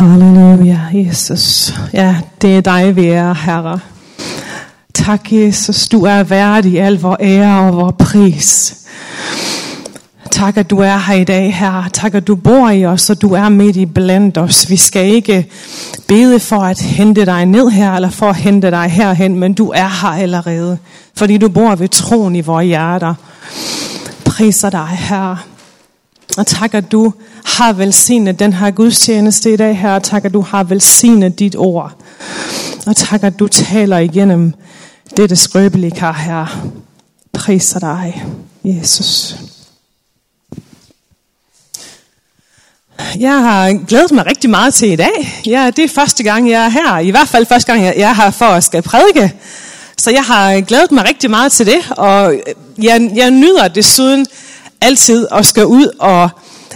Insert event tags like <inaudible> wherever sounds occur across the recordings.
Halleluja, Jesus. Ja, det er dig, vi er, Herre. Tak, Jesus, du er værdig al vor ære og vor pris. Tak, at du er her i dag, Herre. Tak, at du bor i os, og du er midt i blandt os. Vi skal ikke bede for at hente dig ned her, eller for at hente dig herhen, men du er her allerede, fordi du bor ved troen i vores hjerter. Priser dig, Herre. Og tak, at du har velsignet den her gudstjeneste i dag, her. Tak, at du har velsignet dit ord. Og tak, at du taler igennem dette skrøbelige kar her. Priser dig, Jesus. Jeg har glædet mig rigtig meget til i dag. Ja, det er første gang, jeg er her. I hvert fald første gang, jeg er her for at skal prædike. Så jeg har glædet mig rigtig meget til det. Og jeg, jeg nyder desuden altid at skal ud og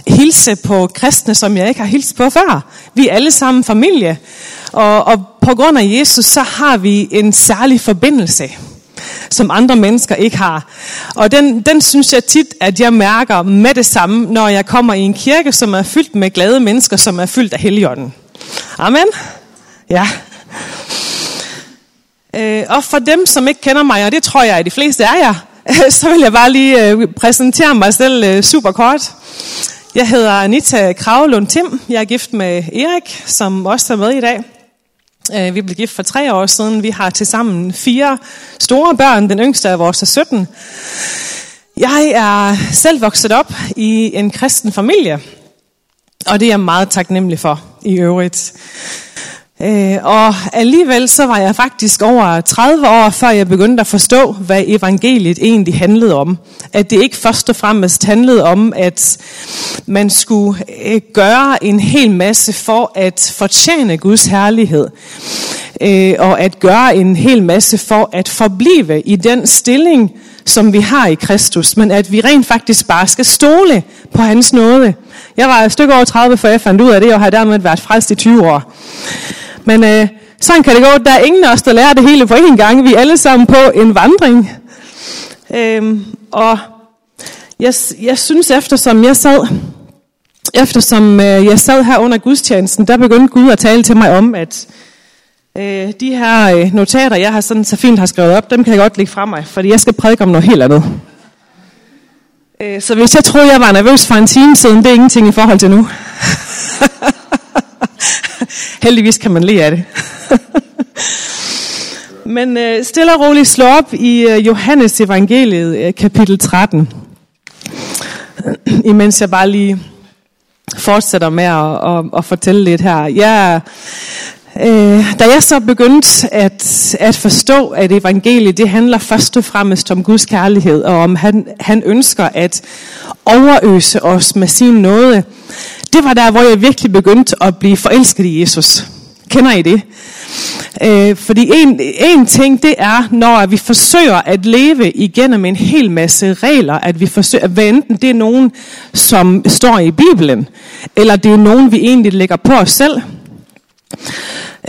hilse på kristne, som jeg ikke har hilst på før. Vi er alle sammen familie. Og, og på grund af Jesus, så har vi en særlig forbindelse som andre mennesker ikke har. Og den, den synes jeg tit, at jeg mærker med det samme, når jeg kommer i en kirke, som er fyldt med glade mennesker, som er fyldt af heligånden. Amen? Ja. Øh, og for dem, som ikke kender mig, og det tror jeg, at de fleste er jer, <laughs> så vil jeg bare lige øh, præsentere mig selv øh, super kort. Jeg hedder Anita Kravlund Tim. Jeg er gift med Erik, som også er med i dag. Øh, vi blev gift for tre år siden. Vi har til sammen fire store børn. Den yngste af vores er 17. Jeg er selv vokset op i en kristen familie, og det er jeg meget taknemmelig for i øvrigt. Øh, og alligevel så var jeg faktisk over 30 år, før jeg begyndte at forstå, hvad evangeliet egentlig handlede om. At det ikke først og fremmest handlede om, at man skulle øh, gøre en hel masse for at fortjene Guds herlighed. Øh, og at gøre en hel masse for at forblive i den stilling, som vi har i Kristus, men at vi rent faktisk bare skal stole på hans nåde. Jeg var et stykke over 30, før jeg fandt ud af det, og har dermed været frelst i 20 år. Men øh, sådan kan det gå. Der er ingen af os, der lærer det hele på én gang. Vi er alle sammen på en vandring. Øhm, og jeg, jeg synes, eftersom jeg sad, eftersom øh, jeg sad her under gudstjenesten, der begyndte Gud at tale til mig om, at øh, de her øh, notater, jeg har sådan så fint har skrevet op, dem kan jeg godt lægge fra mig, fordi jeg skal prædike om noget helt andet. Øh, så hvis jeg troede, jeg var nervøs for en time siden, det er ingenting i forhold til nu. <laughs> <laughs> Heldigvis kan man le af det. <laughs> Men øh, stille og roligt slå op i øh, Johannes evangeliet, øh, kapitel 13. <clears throat> Imens jeg bare lige fortsætter med at, at, at fortælle lidt her. Jeg, øh, da jeg så begyndte at, at forstå, at evangeliet det handler først og fremmest om Guds kærlighed, og om han, han ønsker at overøse os med sin nåde, det var der, hvor jeg virkelig begyndte at blive forelsket i Jesus. Kender I det? Øh, fordi en, en ting, det er, når vi forsøger at leve igennem en hel masse regler, at vi forsøger, hvad enten det er nogen, som står i Bibelen, eller det er nogen, vi egentlig lægger på os selv,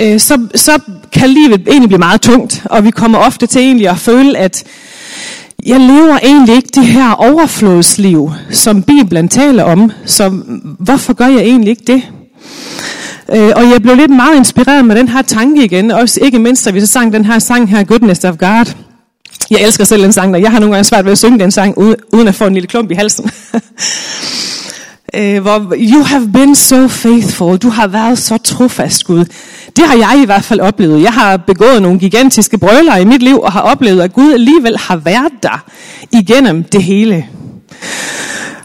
øh, så, så kan livet egentlig blive meget tungt, og vi kommer ofte til egentlig at føle, at jeg lever egentlig ikke det her overflodsliv, som Bibelen taler om, så hvorfor gør jeg egentlig ikke det? Øh, og jeg blev lidt meget inspireret med den her tanke igen, også ikke mindst, da vi så sang den her sang her, Goodness of God. Jeg elsker selv den sang, og jeg har nogle gange svært ved at synge den sang, uden at få en lille klump i halsen. <laughs> øh, hvor you have been so faithful, du har været så trofast, Gud. Det har jeg i hvert fald oplevet. Jeg har begået nogle gigantiske brøler i mit liv, og har oplevet, at Gud alligevel har været der igennem det hele.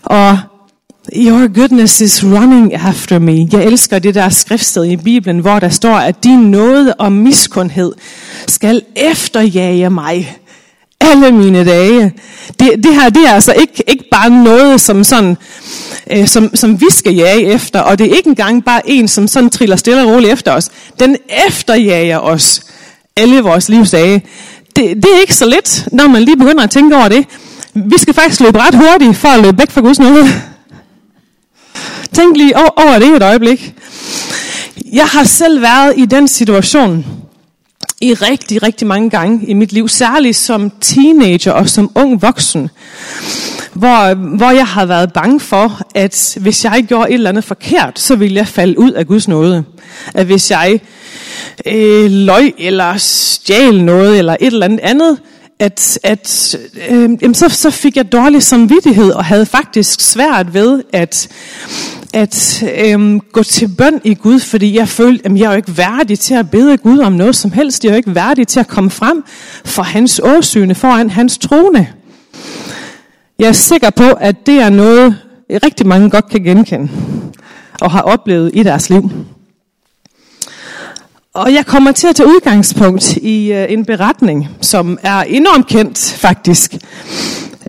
Og Your goodness is running after me. Jeg elsker det der skriftsted i Bibelen, hvor der står, at din nåde og miskundhed skal efterjage mig alle mine dage. Det, det her det er altså ikke, ikke bare noget, som, sådan, øh, som, som vi skal jage efter, og det er ikke engang bare en, som sådan triller stille og roligt efter os. Den efterjager os alle vores livsdage. Det, det er ikke så let, når man lige begynder at tænke over det. Vi skal faktisk løbe ret hurtigt for at løbe væk fra Guds nåde. Tænk lige over det et øjeblik. Jeg har selv været i den situation i rigtig, rigtig mange gange i mit liv, særligt som teenager og som ung voksen, hvor, hvor jeg havde været bange for, at hvis jeg gjorde et eller andet forkert, så ville jeg falde ud af Guds nåde. At hvis jeg øh, løg eller stjal noget eller et eller andet andet, at, at øh, jamen så, så fik jeg dårlig samvittighed og havde faktisk svært ved at, at øh, gå til bøn i Gud, fordi jeg følte, at jeg er jo ikke værdig til at bede Gud om noget som helst. Jeg er jo ikke værdig til at komme frem for hans åsyne, foran hans trone. Jeg er sikker på, at det er noget, rigtig mange godt kan genkende og har oplevet i deres liv. Og jeg kommer til at tage udgangspunkt i øh, en beretning, som er enormt kendt faktisk.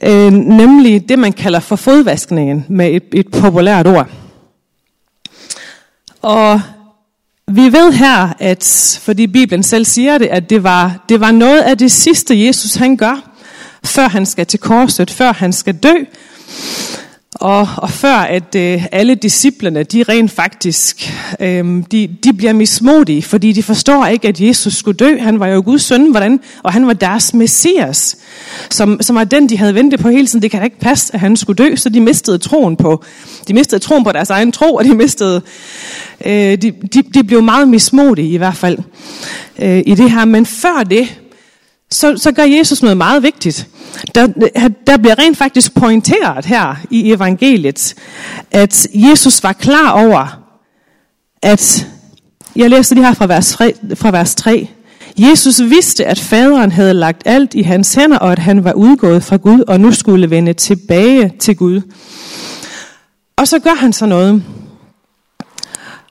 Øh, nemlig det, man kalder for fodvaskningen med et, et populært ord. Og vi ved her, at fordi Bibelen selv siger det, at det var, det var noget af det sidste, Jesus han gør, før han skal til korset, før han skal dø. Og, og før at øh, alle disciplerne, de rent faktisk, øh, de, de bliver mismodige, fordi de forstår ikke, at Jesus skulle dø. Han var jo Guds søn, hvordan, og han var deres messias, som, som var den, de havde ventet på hele tiden. Det kan da ikke passe, at han skulle dø, så de mistede troen på, de mistede troen på deres egen tro, og de mistede, øh, de, de, de blev meget mismodige i hvert fald øh, i det her. Men før det, så, så gør Jesus noget meget vigtigt. Der, der bliver rent faktisk pointeret her i evangeliet, at Jesus var klar over, at, jeg læser det her fra vers, 3, fra vers 3, Jesus vidste, at faderen havde lagt alt i hans hænder, og at han var udgået fra Gud, og nu skulle vende tilbage til Gud. Og så gør han så noget.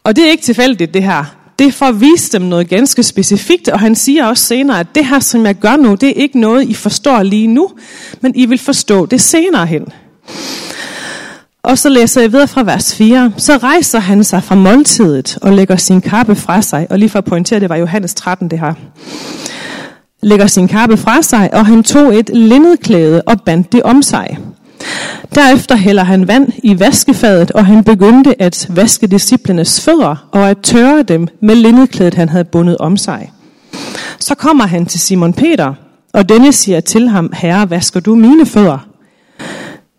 Og det er ikke tilfældigt, det her det er for at vise dem noget ganske specifikt, og han siger også senere, at det her, som jeg gør nu, det er ikke noget, I forstår lige nu, men I vil forstå det senere hen. Og så læser jeg videre fra vers 4. Så rejser han sig fra måltidet og lægger sin kappe fra sig. Og lige for at pointere, det var Johannes 13 det her. Lægger sin kappe fra sig, og han tog et linnedklæde og bandt det om sig. Derefter hælder han vand i vaskefadet, og han begyndte at vaske disciplenes fødder og at tørre dem med linnedklædet, han havde bundet om sig. Så kommer han til Simon Peter, og denne siger til ham, Herre, vasker du mine fødder?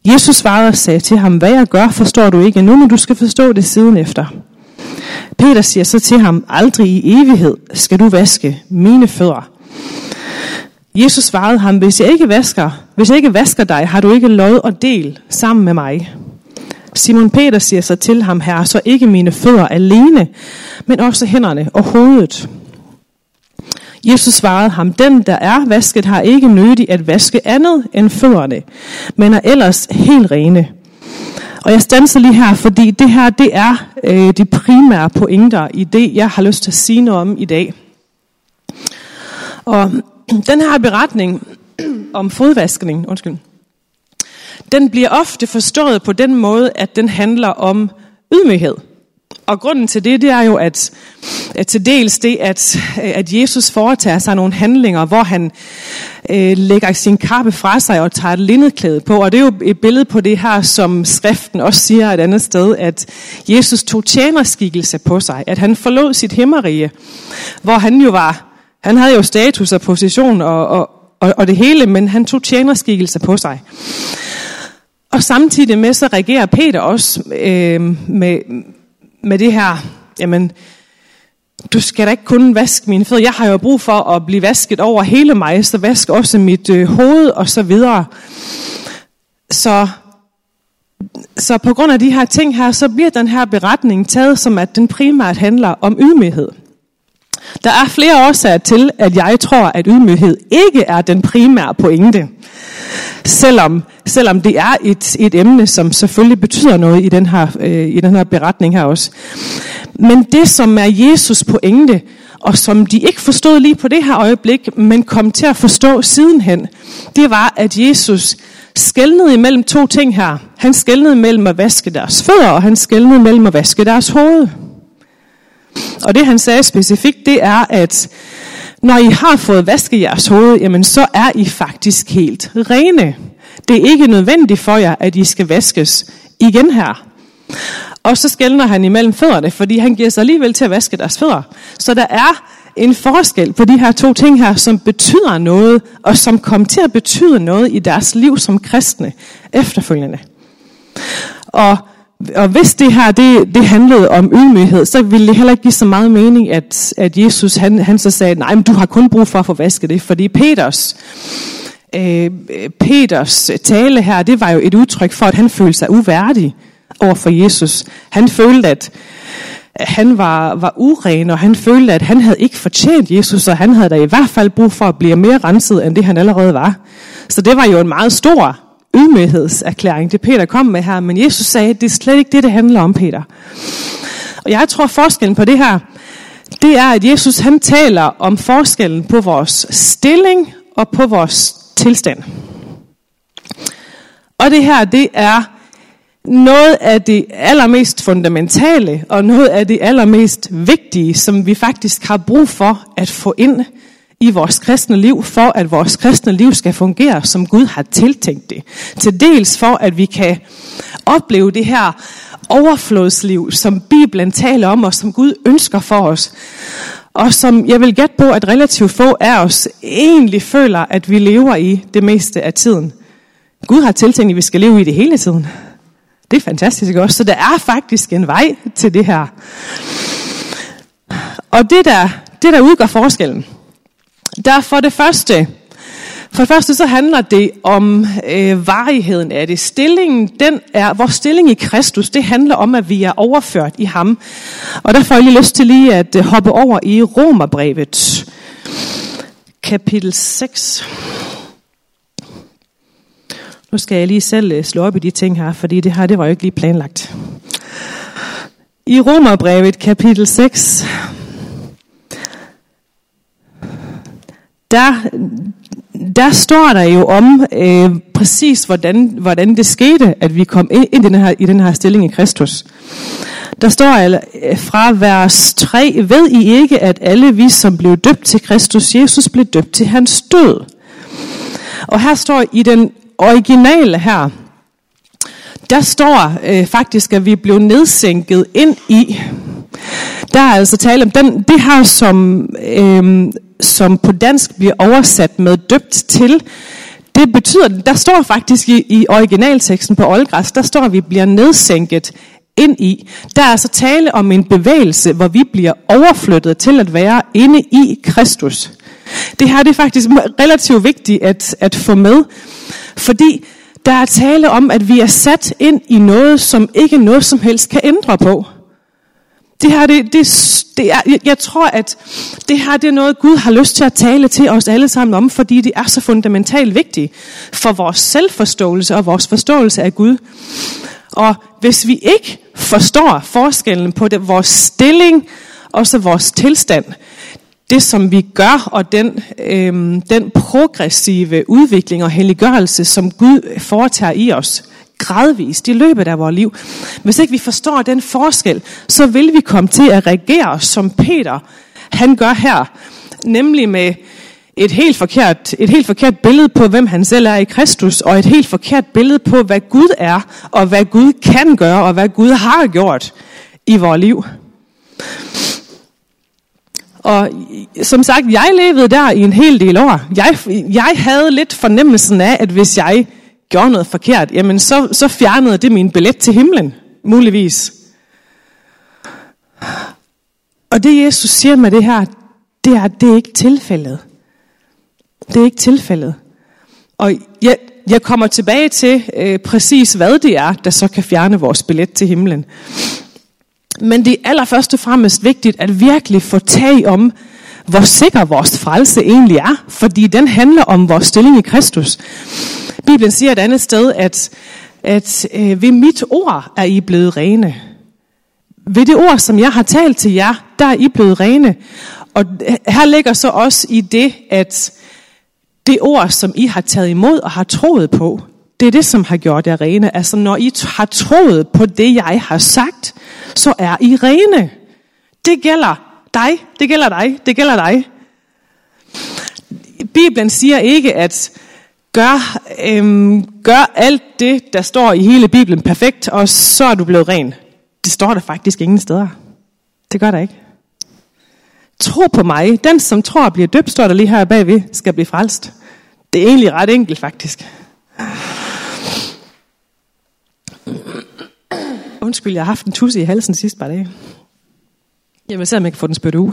Jesus svarede og sagde til ham, hvad jeg gør, forstår du ikke nu, men du skal forstå det siden efter. Peter siger så til ham, aldrig i evighed skal du vaske mine fødder. Jesus svarede ham, hvis jeg ikke vasker, hvis jeg ikke vasker dig, har du ikke lov og del sammen med mig. Simon Peter siger så til ham, her, så ikke mine fødder alene, men også hænderne og hovedet. Jesus svarede ham, den der er vasket har ikke nødig at vaske andet end fødderne, men er ellers helt rene. Og jeg stanser lige her, fordi det her det er øh, de primære pointer i det, jeg har lyst til at sige noget om i dag. Og den her beretning om fodvaskning, undskyld, den bliver ofte forstået på den måde, at den handler om ydmyghed. Og grunden til det, det er jo, at, at til dels det, at, at Jesus foretager sig nogle handlinger, hvor han øh, lægger sin kappe fra sig og tager et linnedklæde på. Og det er jo et billede på det her, som skriften også siger et andet sted, at Jesus tog tjenerskikkelse på sig, at han forlod sit himmerige, hvor han jo var han havde jo status og position og, og, og, og det hele, men han tog tjenerskikkelse på sig. Og samtidig med, så reagerer Peter også øh, med, med det her, jamen, du skal da ikke kun vaske mine fødder. Jeg har jo brug for at blive vasket over hele mig, så vask også mit øh, hoved og så videre. Så, så på grund af de her ting her, så bliver den her beretning taget som, at den primært handler om ydmyghed. Der er flere årsager til, at jeg tror, at ydmyghed ikke er den primære pointe. Selvom, selvom det er et, et emne, som selvfølgelig betyder noget i den, her, øh, i den her beretning her også. Men det, som er Jesus pointe, og som de ikke forstod lige på det her øjeblik, men kom til at forstå sidenhen, det var, at Jesus skældnede imellem to ting her. Han skældnede mellem at vaske deres fødder, og han skældnede mellem at vaske deres hoved. Og det han sagde specifikt, det er, at når I har fået vasket jeres hoved, jamen så er I faktisk helt rene. Det er ikke nødvendigt for jer, at I skal vaskes igen her. Og så skældner han imellem fødderne, fordi han giver sig alligevel til at vaske deres fødder. Så der er en forskel på de her to ting her, som betyder noget, og som kom til at betyde noget i deres liv som kristne efterfølgende. Og, og hvis det her det, det handlede om ydmyghed, så ville det heller ikke give så meget mening, at, at Jesus han, han så sagde, nej, men du har kun brug for at få vasket det, fordi Peters, øh, Peters tale her, det var jo et udtryk for, at han følte sig uværdig over for Jesus. Han følte, at han var, var uren, og han følte, at han havde ikke fortjent Jesus, og han havde da i hvert fald brug for at blive mere renset, end det han allerede var. Så det var jo en meget stor ydmyghedserklæring, det Peter kom med her. Men Jesus sagde, at det er slet ikke det, det handler om, Peter. Og jeg tror, forskellen på det her, det er, at Jesus han taler om forskellen på vores stilling og på vores tilstand. Og det her, det er noget af det allermest fundamentale og noget af det allermest vigtige, som vi faktisk har brug for at få ind i vores kristne liv, for at vores kristne liv skal fungere, som Gud har tiltænkt det. Til dels for, at vi kan opleve det her overflodsliv, som Bibelen taler om, og som Gud ønsker for os. Og som jeg vil gætte på, at relativt få af os egentlig føler, at vi lever i det meste af tiden. Gud har tiltænkt, at vi skal leve i det hele tiden. Det er fantastisk også. Så der er faktisk en vej til det her. Og det der, det der udgør forskellen, der for det første, for det første så handler det om øh, varigheden af det. Stillingen, den er, vores stilling i Kristus, det handler om, at vi er overført i ham. Og der får jeg lige lyst til lige at øh, hoppe over i Romerbrevet, kapitel 6. Nu skal jeg lige selv øh, slå op i de ting her, fordi det her, det var jo ikke lige planlagt. I Romerbrevet kapitel 6, der, der står der jo om øh, præcis, hvordan, hvordan det skete, at vi kom ind, ind i, den her, i den her stilling i Kristus. Der står øh, fra vers 3, ved I ikke, at alle vi, som blev døbt til Kristus Jesus, blev døbt til hans død? Og her står i den originale her, der står øh, faktisk, at vi blev nedsænket ind i. Der er altså tale om den, det her, som, øh, som på dansk bliver oversat med døbt til. Det betyder, der står faktisk i, i originalteksten på oldgræs, der står, at vi bliver nedsænket ind i. Der er altså tale om en bevægelse, hvor vi bliver overflyttet til at være inde i Kristus. Det her det er faktisk relativt vigtigt at, at få med, fordi der er tale om, at vi er sat ind i noget, som ikke noget som helst kan ændre på. Det her, det, det, det er, jeg tror, at det her det er noget, Gud har lyst til at tale til os alle sammen om, fordi det er så fundamentalt vigtigt for vores selvforståelse og vores forståelse af Gud. Og hvis vi ikke forstår forskellen på det, vores stilling og så vores tilstand, det som vi gør, og den, øhm, den progressive udvikling og helliggørelse, som Gud foretager i os, gradvist i løbet af vores liv. Hvis ikke vi forstår den forskel, så vil vi komme til at reagere som Peter, han gør her, nemlig med et helt forkert, et helt forkert billede på, hvem han selv er i Kristus, og et helt forkert billede på, hvad Gud er, og hvad Gud kan gøre, og hvad Gud har gjort i vores liv. Og som sagt, jeg levede der i en hel del år. Jeg, jeg havde lidt fornemmelsen af, at hvis jeg gjorde noget forkert, jamen så, så fjernede det min billet til himlen, muligvis. Og det Jesus siger med det her, det er, det er ikke tilfældet. Det er ikke tilfældet. Og jeg, jeg kommer tilbage til øh, præcis, hvad det er, der så kan fjerne vores billet til himlen. Men det er allerførst og fremmest vigtigt at virkelig få tag om, hvor sikker vores frelse egentlig er, fordi den handler om vores stilling i Kristus. Bibelen siger et andet sted, at, at øh, ved mit ord er I blevet rene. Ved det ord, som jeg har talt til jer, der er I blevet rene. Og her ligger så også i det, at det ord, som I har taget imod og har troet på, det er det, som har gjort jer rene. Altså når I har troet på det, jeg har sagt, så er I rene. Det gælder dig, det gælder dig, det gælder dig. Bibelen siger ikke, at gør, øhm, gør alt det, der står i hele Bibelen perfekt, og så er du blevet ren. Det står der faktisk ingen steder. Det gør der ikke. tro på mig. Den, som tror bliver døbt, står der lige her bagved, skal blive frelst. Det er egentlig ret enkelt, faktisk. Undskyld, jeg har haft en tusse i halsen sidste par dage. Jeg selvom se, om jeg kan få den spyttet ud.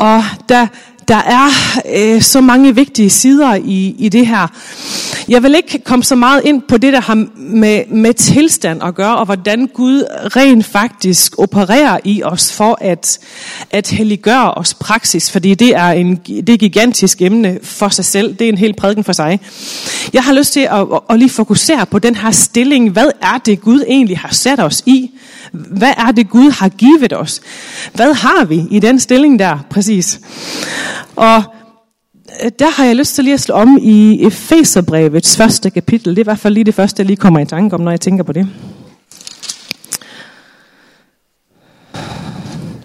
Og der, der er øh, så mange vigtige sider i, i det her. Jeg vil ikke komme så meget ind på det, der har med, med tilstand at gøre, og hvordan Gud rent faktisk opererer i os for at, at helliggøre os praksis, fordi det er, en, det er et gigantisk emne for sig selv. Det er en hel prædiken for sig. Jeg har lyst til at, at, lige fokusere på den her stilling. Hvad er det, Gud egentlig har sat os i? Hvad er det, Gud har givet os? Hvad har vi i den stilling der, præcis? Og Øh, der har jeg lyst til lige at slå om i Efeserbrevets første kapitel. Det er i hvert fald lige det første, jeg lige kommer i tanke om, når jeg tænker på det.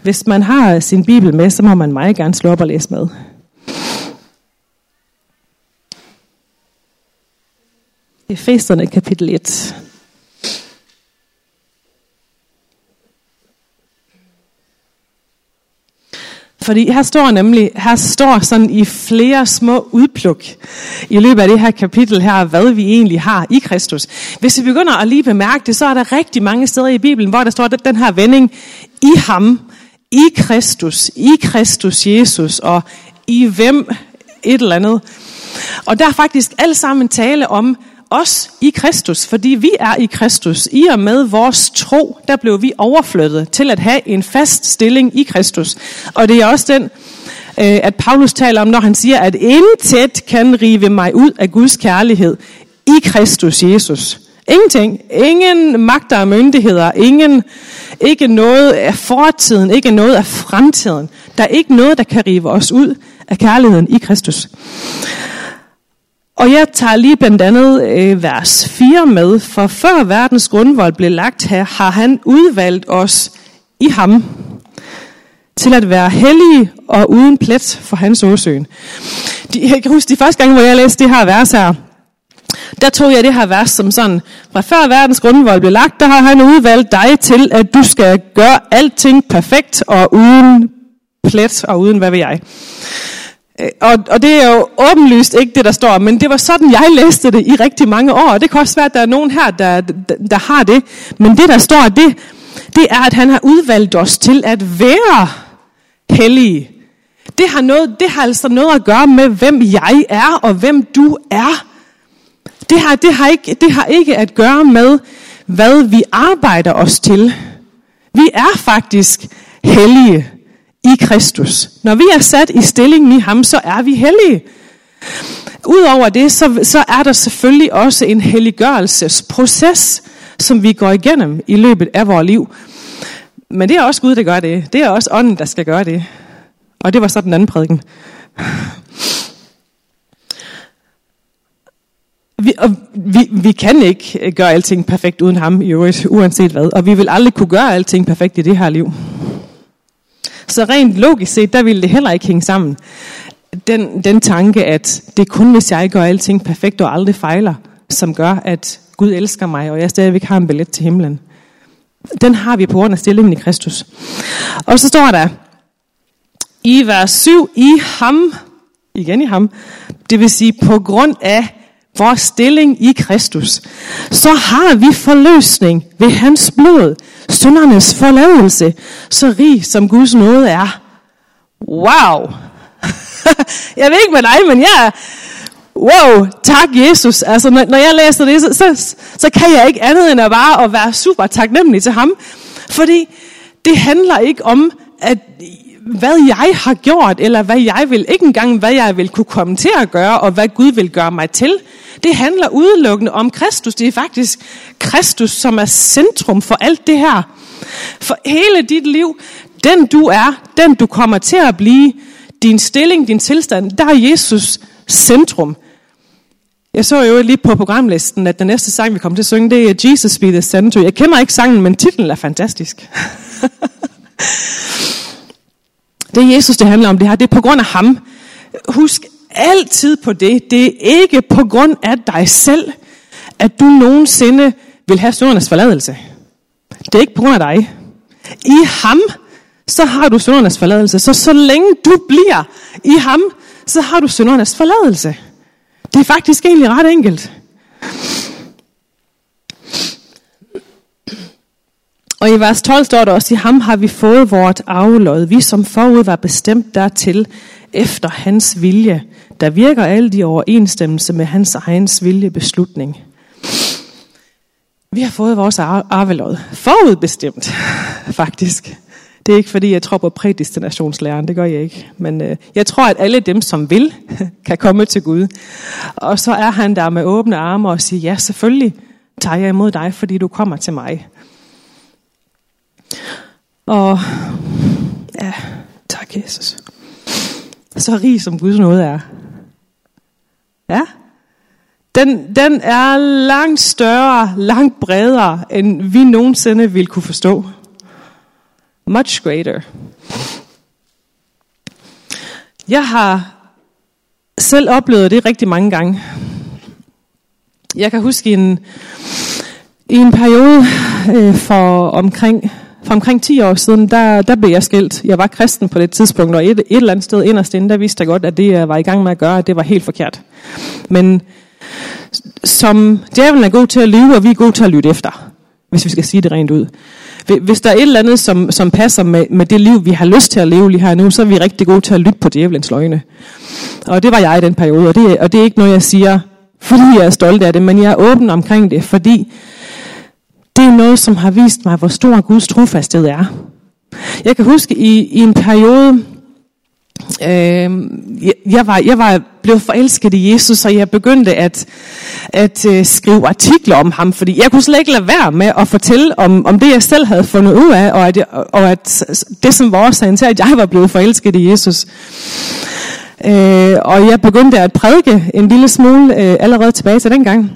Hvis man har sin bibel med, så må man meget gerne slå op og læse med. Efeserne kapitel 1. Fordi her står nemlig, her står sådan i flere små udpluk i løbet af det her kapitel her, hvad vi egentlig har i Kristus. Hvis vi begynder at lige bemærke det, så er der rigtig mange steder i Bibelen, hvor der står den her vending, i ham, i Kristus, i Kristus Jesus, og i hvem et eller andet. Og der er faktisk alt sammen tale om os i Kristus, fordi vi er i Kristus. I og med vores tro, der blev vi overflyttet til at have en fast stilling i Kristus. Og det er også den, øh, at Paulus taler om, når han siger, at intet kan rive mig ud af Guds kærlighed i Kristus Jesus. Ingenting. Ingen magter og myndigheder. Ingen, ikke noget af fortiden. Ikke noget af fremtiden. Der er ikke noget, der kan rive os ud af kærligheden i Kristus. Og jeg tager lige blandt andet øh, vers 4 med, for før verdens grundvold blev lagt her, har han udvalgt os i ham til at være hellige og uden plet for hans åsøen. De, jeg kan huske de første gange, hvor jeg læste det her vers her, der tog jeg det her vers som sådan, fra før verdens grundvold blev lagt, der har han udvalgt dig til, at du skal gøre alting perfekt og uden plet og uden hvad ved jeg. Øh, og, og det er jo åbenlyst ikke det, der står, men det var sådan, jeg læste det i rigtig mange år. Og det kan også være, at der er nogen her, der, der, der har det. Men det, der står, det, det er, at han har udvalgt os til at være hellige. Det har, noget, det har altså noget at gøre med, hvem jeg er og hvem du er. Det har, det, har ikke, det har ikke at gøre med, hvad vi arbejder os til. Vi er faktisk hellige i Kristus. Når vi er sat i stillingen i ham, så er vi hellige. Udover det, så, så er der selvfølgelig også en helliggørelsesproces, som vi går igennem i løbet af vores liv. Men det er også Gud, der gør det. Det er også ånden, der skal gøre det. Og det var så den anden prædiken. Vi, og vi, vi kan ikke gøre alting perfekt uden ham, i øvrigt, uanset hvad. Og vi vil aldrig kunne gøre alting perfekt i det her liv. Så rent logisk set, der ville det heller ikke hænge sammen. Den, den tanke, at det er kun hvis jeg gør alting perfekt og aldrig fejler, som gør, at Gud elsker mig, og jeg stadigvæk har en billet til himlen. Den har vi på grund af stillingen i Kristus. Og så står der, i vers 7, i ham, igen i ham, det vil sige på grund af vores stilling i Kristus, så har vi forløsning ved hans blod, syndernes forladelse, så rig som Guds nåde er. Wow! <laughs> jeg ved ikke med dig, men jeg wow, tak Jesus. Altså, når, når jeg læser det, så, så, så kan jeg ikke andet end at bare at være super taknemmelig til ham. Fordi det handler ikke om, at hvad jeg har gjort, eller hvad jeg vil, ikke engang hvad jeg vil kunne komme til at gøre, og hvad Gud vil gøre mig til. Det handler udelukkende om Kristus. Det er faktisk Kristus, som er centrum for alt det her. For hele dit liv, den du er, den du kommer til at blive, din stilling, din tilstand, der er Jesus centrum. Jeg så jo lige på programlisten, at den næste sang, vi kommer til at synge, det er Jesus be the center. Jeg kender ikke sangen, men titlen er fantastisk. <laughs> det er Jesus, det handler om det her. Det er på grund af ham. Husk altid på det. Det er ikke på grund af dig selv, at du nogensinde vil have søndernes forladelse. Det er ikke på grund af dig. I ham, så har du søndernes forladelse. Så så længe du bliver i ham, så har du søndernes forladelse. Det er faktisk egentlig ret enkelt. Og i vers 12 står der også, i ham har vi fået vort aflod, vi som forud var bestemt dertil, efter hans vilje, der virker alt i overensstemmelse med hans egen vilje beslutning. Vi har fået vores arvelod. Forudbestemt, faktisk. Det er ikke fordi, jeg tror på prædestinationslæren, det gør jeg ikke. Men øh, jeg tror, at alle dem, som vil, <laughs> kan komme til Gud. Og så er han der med åbne arme og siger, ja, selvfølgelig tager jeg imod dig, fordi du kommer til mig. Og ja, tak Jesus. Så rig som Guds nåde er. Ja, den, den er langt større, langt bredere, end vi nogensinde vil kunne forstå. Much greater. Jeg har selv oplevet det rigtig mange gange. Jeg kan huske en, i en periode øh, for omkring for omkring 10 år siden, der, der blev jeg skilt. Jeg var kristen på det tidspunkt, og et, et eller andet sted inderst inde, der vidste jeg godt, at det, jeg var i gang med at gøre, det var helt forkert. Men som djævlen er god til at lyve, og vi er gode til at lytte efter, hvis vi skal sige det rent ud. Hvis der er et eller andet, som, som passer med, med det liv, vi har lyst til at leve lige her nu, så er vi rigtig gode til at lytte på djævelens løgne. Og det var jeg i den periode, og det, og det er ikke noget, jeg siger, fordi jeg er stolt af det, men jeg er åben omkring det, fordi det er noget, som har vist mig, hvor stor Guds trofasthed er. Jeg kan huske i, i en periode, øh, jeg, var, jeg var blevet forelsket i Jesus, og jeg begyndte at, at øh, skrive artikler om ham, fordi jeg kunne slet ikke lade være med at fortælle om, om det, jeg selv havde fundet ud af, og at, jeg, og at det, som var årsagen til, at jeg var blevet forelsket i Jesus. Øh, og jeg begyndte at prædike en lille smule øh, allerede tilbage til dengang.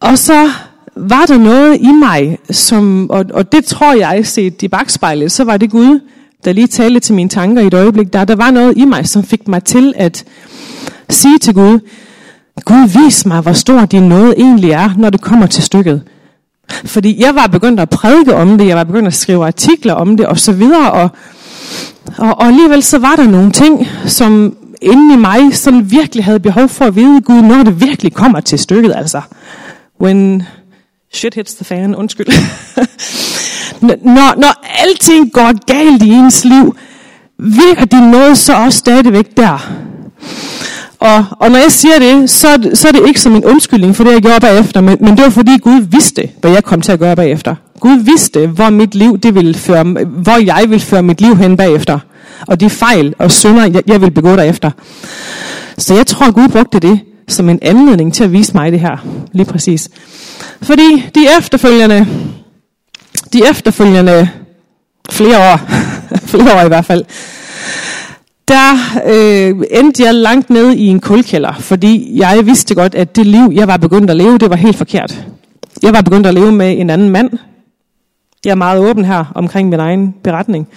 Og så var der noget i mig, som, og, og det tror jeg set i bagspejlet, så var det Gud, der lige talte til mine tanker i et øjeblik. Der, der var noget i mig, som fik mig til at sige til Gud, Gud, vis mig, hvor stor din noget egentlig er, når det kommer til stykket. Fordi jeg var begyndt at prædike om det, jeg var begyndt at skrive artikler om det, og så videre, og, og, og alligevel så var der nogle ting, som inden i mig sådan virkelig havde behov for at vide Gud, når det virkelig kommer til stykket, altså. When shit hits the fan, undskyld. <laughs> når, når alting går galt i ens liv, virker din nåde så også stadigvæk der. Og, og når jeg siger det, så, så er det ikke som en undskyldning for det, jeg gjorde bagefter, men, men det var fordi Gud vidste, hvad jeg kom til at gøre bagefter. Gud vidste, hvor mit liv, det ville føre, hvor jeg ville føre mit liv hen bagefter. Og de fejl og synder, jeg, jeg ville begå derefter. Så jeg tror, Gud brugte det som en anledning til at vise mig det her. Lige præcis. Fordi de efterfølgende, de efterfølgende flere år, <laughs> flere år i hvert fald, der øh, endte jeg langt ned i en kulkælder, fordi jeg vidste godt, at det liv, jeg var begyndt at leve, det var helt forkert. Jeg var begyndt at leve med en anden mand. Jeg er meget åben her omkring min egen beretning.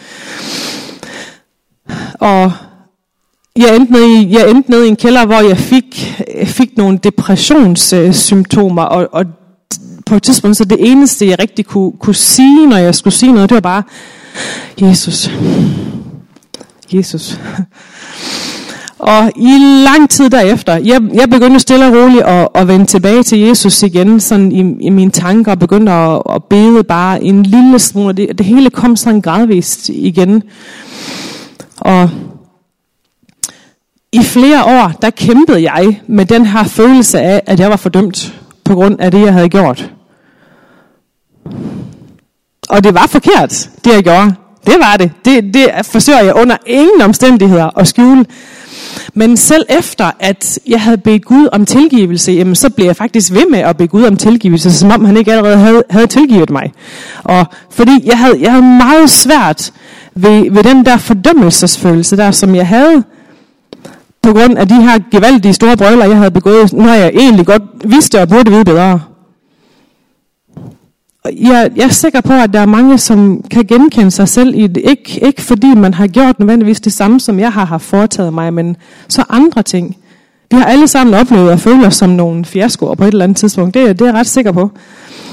Og jeg endte, nede i, jeg endte ned i en kælder, hvor jeg fik, øh, fik nogle depressionssymptomer, og, og på et tidspunkt, så det eneste, jeg rigtig kunne, kunne sige, når jeg skulle sige noget, det var bare, Jesus, Jesus. <laughs> Og i lang tid derefter, jeg, jeg begyndte stille og roligt at, at vende tilbage til Jesus igen, sådan i, i mine tanker, og begyndte at, at bede bare en lille smule, det, det hele kom sådan gradvist igen. Og i flere år, der kæmpede jeg med den her følelse af, at jeg var fordømt på grund af det, jeg havde gjort. Og det var forkert, det jeg gjorde. Det var det. Det, det forsøger jeg under ingen omstændigheder at skjule. Men selv efter, at jeg havde bedt Gud om tilgivelse, jamen, så blev jeg faktisk ved med at bede Gud om tilgivelse, som om han ikke allerede havde, havde tilgivet mig. Og fordi jeg havde, jeg havde meget svært ved, ved den der fordømmelsesfølelse der, som jeg havde, på grund af de her gevaldige store brøller, jeg havde begået, når jeg egentlig godt vidste og burde vide bedre jeg, jeg er sikker på, at der er mange, som kan genkende sig selv i det. Ikke, ikke fordi man har gjort nødvendigvis det samme, som jeg har haft foretaget mig, men så andre ting. Vi har alle sammen oplevet at føle os som nogle fiaskoer på et eller andet tidspunkt. Det, det er jeg ret sikker på.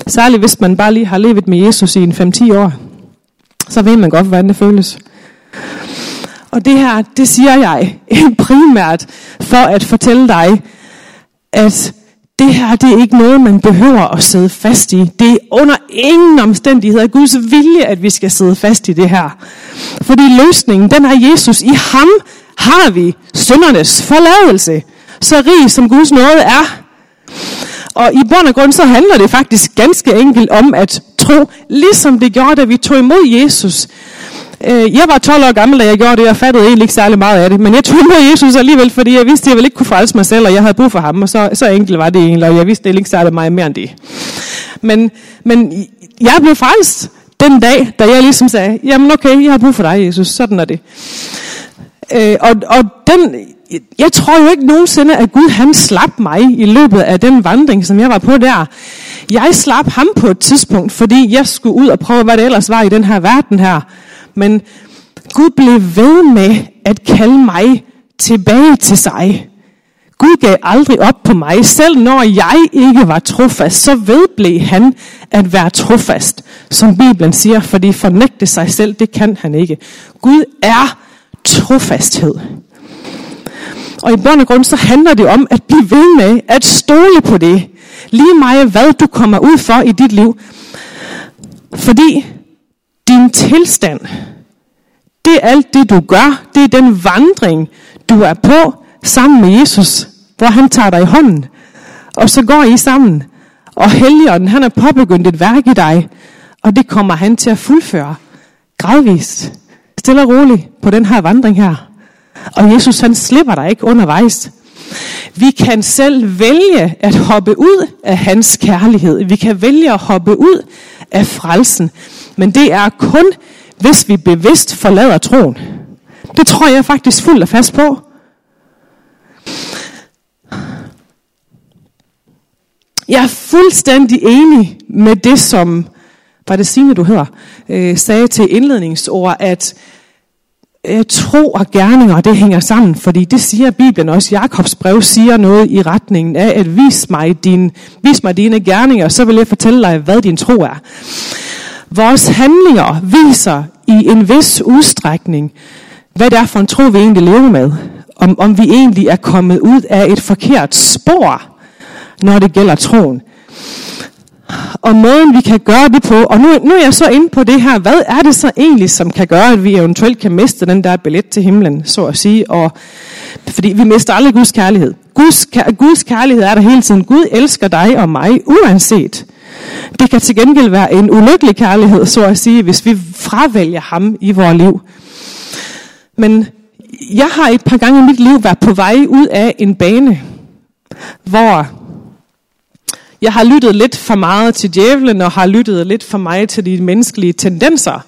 Særligt hvis man bare lige har levet med Jesus i en 5-10 år. Så ved man godt, hvordan det føles. Og det her, det siger jeg <laughs> primært for at fortælle dig, at det her, det er ikke noget, man behøver at sidde fast i. Det er under ingen omstændigheder Guds vilje, at vi skal sidde fast i det her. Fordi løsningen, den er Jesus. I ham har vi syndernes forladelse. Så rig som Guds nåde er. Og i bund og grund, så handler det faktisk ganske enkelt om at tro, ligesom det gjorde, da vi tog imod Jesus. Øh, jeg var 12 år gammel, da jeg gjorde det, og fattede egentlig ikke særlig meget af det. Men jeg tog på Jesus alligevel, fordi jeg vidste, at jeg ville ikke kunne frelse mig selv, og jeg havde brug for ham, og så, så enkelt var det egentlig, og jeg vidste ikke særlig meget mere end det. Men, men jeg blev frelst den dag, da jeg ligesom sagde, jamen okay, jeg har brug for dig, Jesus, sådan er det. Øh, og, og den, jeg tror jo ikke nogensinde, at Gud han slap mig i løbet af den vandring, som jeg var på der. Jeg slap ham på et tidspunkt, fordi jeg skulle ud og prøve, hvad det ellers var i den her verden her. Men Gud blev ved med at kalde mig tilbage til sig. Gud gav aldrig op på mig. Selv når jeg ikke var trofast, så vedblev han at være trofast, som Bibelen siger, fordi fornægte sig selv, det kan han ikke. Gud er trofasthed. Og i bund og grund, så handler det om at blive ved med at stole på det. Lige meget hvad du kommer ud for i dit liv. Fordi din tilstand, det er alt det du gør. Det er den vandring, du er på sammen med Jesus, hvor han tager dig i hånden. Og så går I sammen. Og Helligånden, han har påbegyndt et værk i dig. Og det kommer han til at fuldføre. Gradvist. Stille og roligt på den her vandring her. Og Jesus han slipper dig ikke undervejs. Vi kan selv vælge at hoppe ud af hans kærlighed. Vi kan vælge at hoppe ud af frelsen. Men det er kun, hvis vi bevidst forlader troen. Det tror jeg faktisk fuldt og fast på. Jeg er fuldstændig enig med det, som, var det Signe, du hedder, øh, sagde til indledningsord, at øh, tro og gerninger, det hænger sammen, fordi det siger Bibelen også. Jakobs brev siger noget i retningen af, at vis mig, din, vis mig dine gerninger, så vil jeg fortælle dig, hvad din tro er. Vores handlinger viser i en vis udstrækning, hvad det er for en tro, vi egentlig lever med. Om, om vi egentlig er kommet ud af et forkert spor, når det gælder troen og måden vi kan gøre det på. Og nu, nu er jeg så inde på det her, hvad er det så egentlig, som kan gøre, at vi eventuelt kan miste den der billet til himlen, så at sige. Og, fordi vi mister aldrig Guds kærlighed. Guds, Guds kærlighed er der hele tiden. Gud elsker dig og mig, uanset. Det kan til gengæld være en ulykkelig kærlighed, så at sige, hvis vi fravælger ham i vores liv. Men jeg har et par gange i mit liv været på vej ud af en bane, hvor jeg har lyttet lidt for meget til djævlen, og har lyttet lidt for meget til de menneskelige tendenser.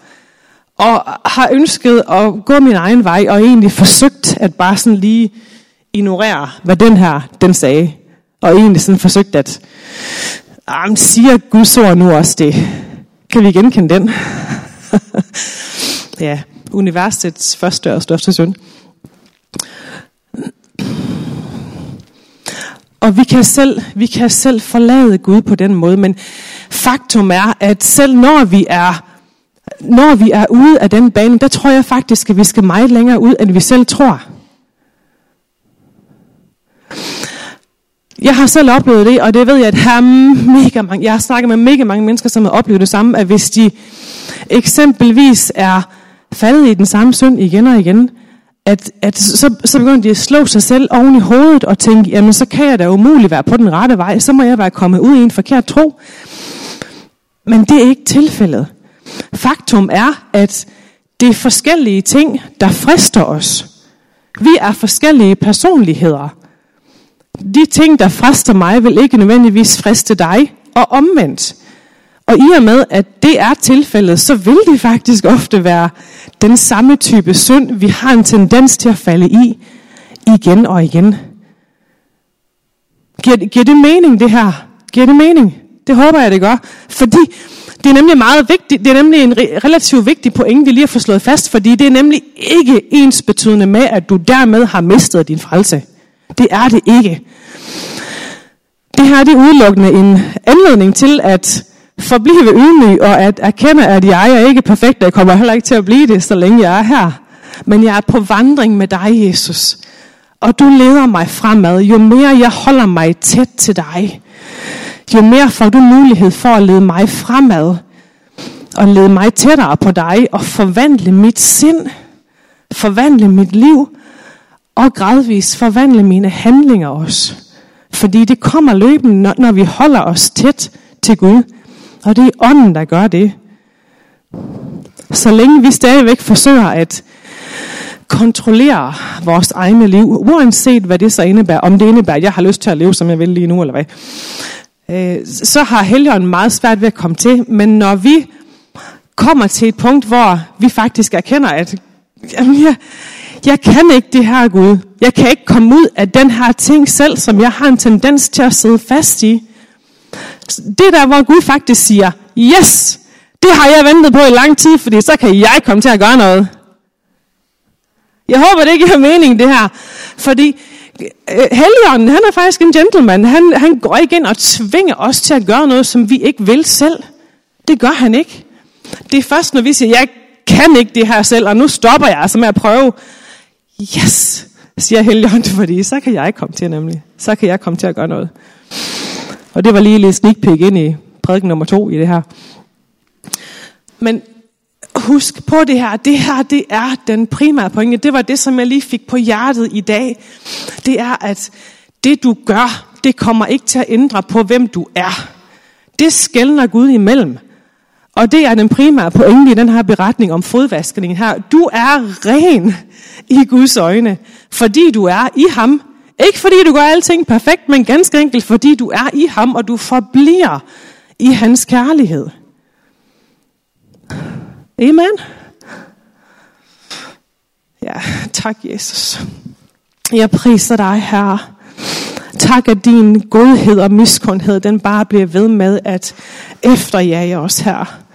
Og har ønsket at gå min egen vej, og egentlig forsøgt at bare sådan lige ignorere, hvad den her, den sagde. Og egentlig sådan forsøgt at, ah, siger Guds ord nu også det? Kan vi genkende den? <laughs> ja, universets første og største søn. Og vi kan, selv, vi kan selv forlade Gud på den måde, men faktum er, at selv når vi er når vi er ude af den bane, der tror jeg faktisk, at vi skal meget længere ud, end vi selv tror. Jeg har selv oplevet det, og det ved jeg, at her mega mange, jeg har snakket med mega mange mennesker, som har oplevet det samme, at hvis de eksempelvis er faldet i den samme synd igen og igen, at, at så, så begynder de at slå sig selv oven i hovedet og tænke, jamen så kan jeg da umuligt være på den rette vej, så må jeg være kommet ud i en forkert tro. Men det er ikke tilfældet. Faktum er, at det er forskellige ting, der frister os. Vi er forskellige personligheder. De ting, der frister mig, vil ikke nødvendigvis friste dig, og omvendt. Og i og med, at det er tilfældet, så vil det faktisk ofte være den samme type synd, vi har en tendens til at falde i igen og igen. Giver, giver det mening, det her? Giver det mening? Det håber jeg, det gør. Fordi det er nemlig meget vigtigt, det er nemlig en relativt vigtig point, vi lige har fået slået fast, fordi det er nemlig ikke ens betydende med, at du dermed har mistet din frelse. Det er det ikke. Det her det er udelukkende en anledning til at forblive ydmyg og at erkende, at jeg er ikke perfekt, og jeg kommer heller ikke til at blive det, så længe jeg er her. Men jeg er på vandring med dig, Jesus. Og du leder mig fremad. Jo mere jeg holder mig tæt til dig, jo mere får du mulighed for at lede mig fremad. Og lede mig tættere på dig og forvandle mit sind. Forvandle mit liv. Og gradvist forvandle mine handlinger også. Fordi det kommer løbende, når vi holder os tæt til Gud. Og det er ånden, der gør det. Så længe vi stadigvæk forsøger at kontrollere vores egne liv, uanset hvad det så indebærer, om det indebærer, at jeg har lyst til at leve, som jeg vil lige nu, eller hvad, øh, så har Helligånden meget svært ved at komme til. Men når vi kommer til et punkt, hvor vi faktisk erkender, at jamen, jeg, jeg kan ikke det her, Gud. Jeg kan ikke komme ud af den her ting selv, som jeg har en tendens til at sidde fast i. Det der, hvor Gud faktisk siger, yes, det har jeg ventet på i lang tid, fordi så kan jeg komme til at gøre noget. Jeg håber, det ikke har mening, det her. Fordi øh, Helligånden, han er faktisk en gentleman. Han, han går ikke ind og tvinger os til at gøre noget, som vi ikke vil selv. Det gør han ikke. Det er først, når vi siger, jeg kan ikke det her selv, og nu stopper jeg altså med at prøve. Yes, siger Helligånden, fordi så kan jeg komme til nemlig. Så kan jeg komme til at gøre noget. Og det var lige lidt sneak peek ind i prædiken nummer to i det her. Men husk på det her. Det her, det er den primære pointe. Det var det, som jeg lige fik på hjertet i dag. Det er, at det du gør, det kommer ikke til at ændre på, hvem du er. Det skældner Gud imellem. Og det er den primære pointe i den her beretning om fodvaskningen her. Du er ren i Guds øjne, fordi du er i ham. Ikke fordi du gør alting perfekt, men ganske enkelt fordi du er i ham, og du forbliver i hans kærlighed. Amen. Ja, tak Jesus. Jeg priser dig, Herre. Tak, at din godhed og miskundhed, den bare bliver ved med at efterjage os her.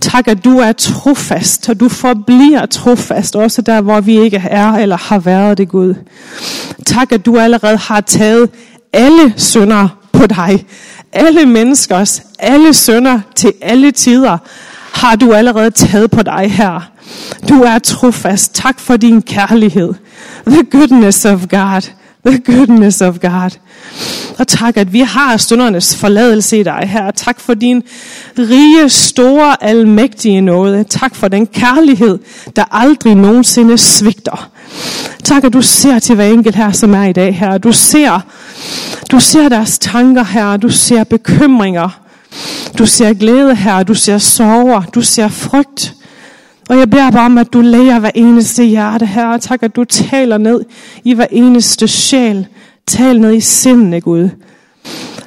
Tak, at du er trofast, og du forbliver trofast, også der, hvor vi ikke er eller har været det, Gud. Tak, at du allerede har taget alle synder på dig. Alle menneskers, alle synder til alle tider har du allerede taget på dig her. Du er trofast. Tak for din kærlighed. The goodness of God. The goodness of God. Og tak, at vi har stundernes forladelse i dig her. Tak for din rige, store, almægtige nåde. Tak for den kærlighed, der aldrig nogensinde svigter. Tak, at du ser til hver enkelt her, som er i dag her. Du ser, du ser deres tanker her. Du ser bekymringer. Du ser glæde her. Du ser sorger. Du ser frygt. Og jeg beder bare om, at du læger hver eneste hjerte her. Tak, at du taler ned i hver eneste sjæl. Tal ned i sindene, Gud.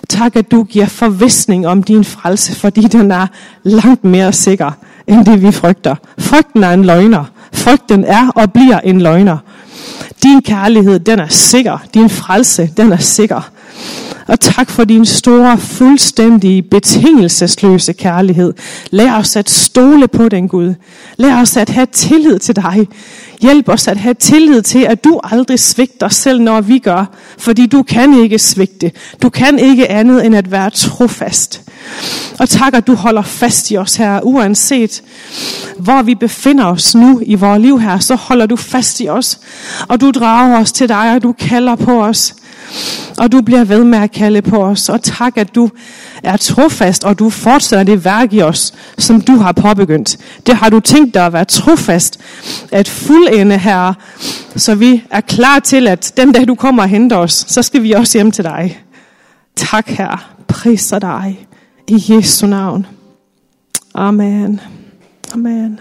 Tak, at du giver forvisning om din frelse, fordi den er langt mere sikker, end det vi frygter. Frygten er en løgner. Frygten er og bliver en løgner. Din kærlighed, den er sikker. Din frelse, den er sikker. Og tak for din store, fuldstændige, betingelsesløse kærlighed. Lær os at stole på den Gud. Lær os at have tillid til dig. Hjælp os at have tillid til, at du aldrig svigter selv, når vi gør. Fordi du kan ikke svigte. Du kan ikke andet end at være trofast. Og tak, at du holder fast i os her, uanset hvor vi befinder os nu i vores liv her, så holder du fast i os. Og du drager os til dig, og du kalder på os. Og du bliver ved med at kalde på os. Og tak, at du er trofast, og du fortsætter det værk i os, som du har påbegyndt. Det har du tænkt dig at være trofast, at fuldende her, så vi er klar til, at den dag du kommer og henter os, så skal vi også hjem til dig. Tak, her. Priser dig i Jesu navn. Amen. Amen.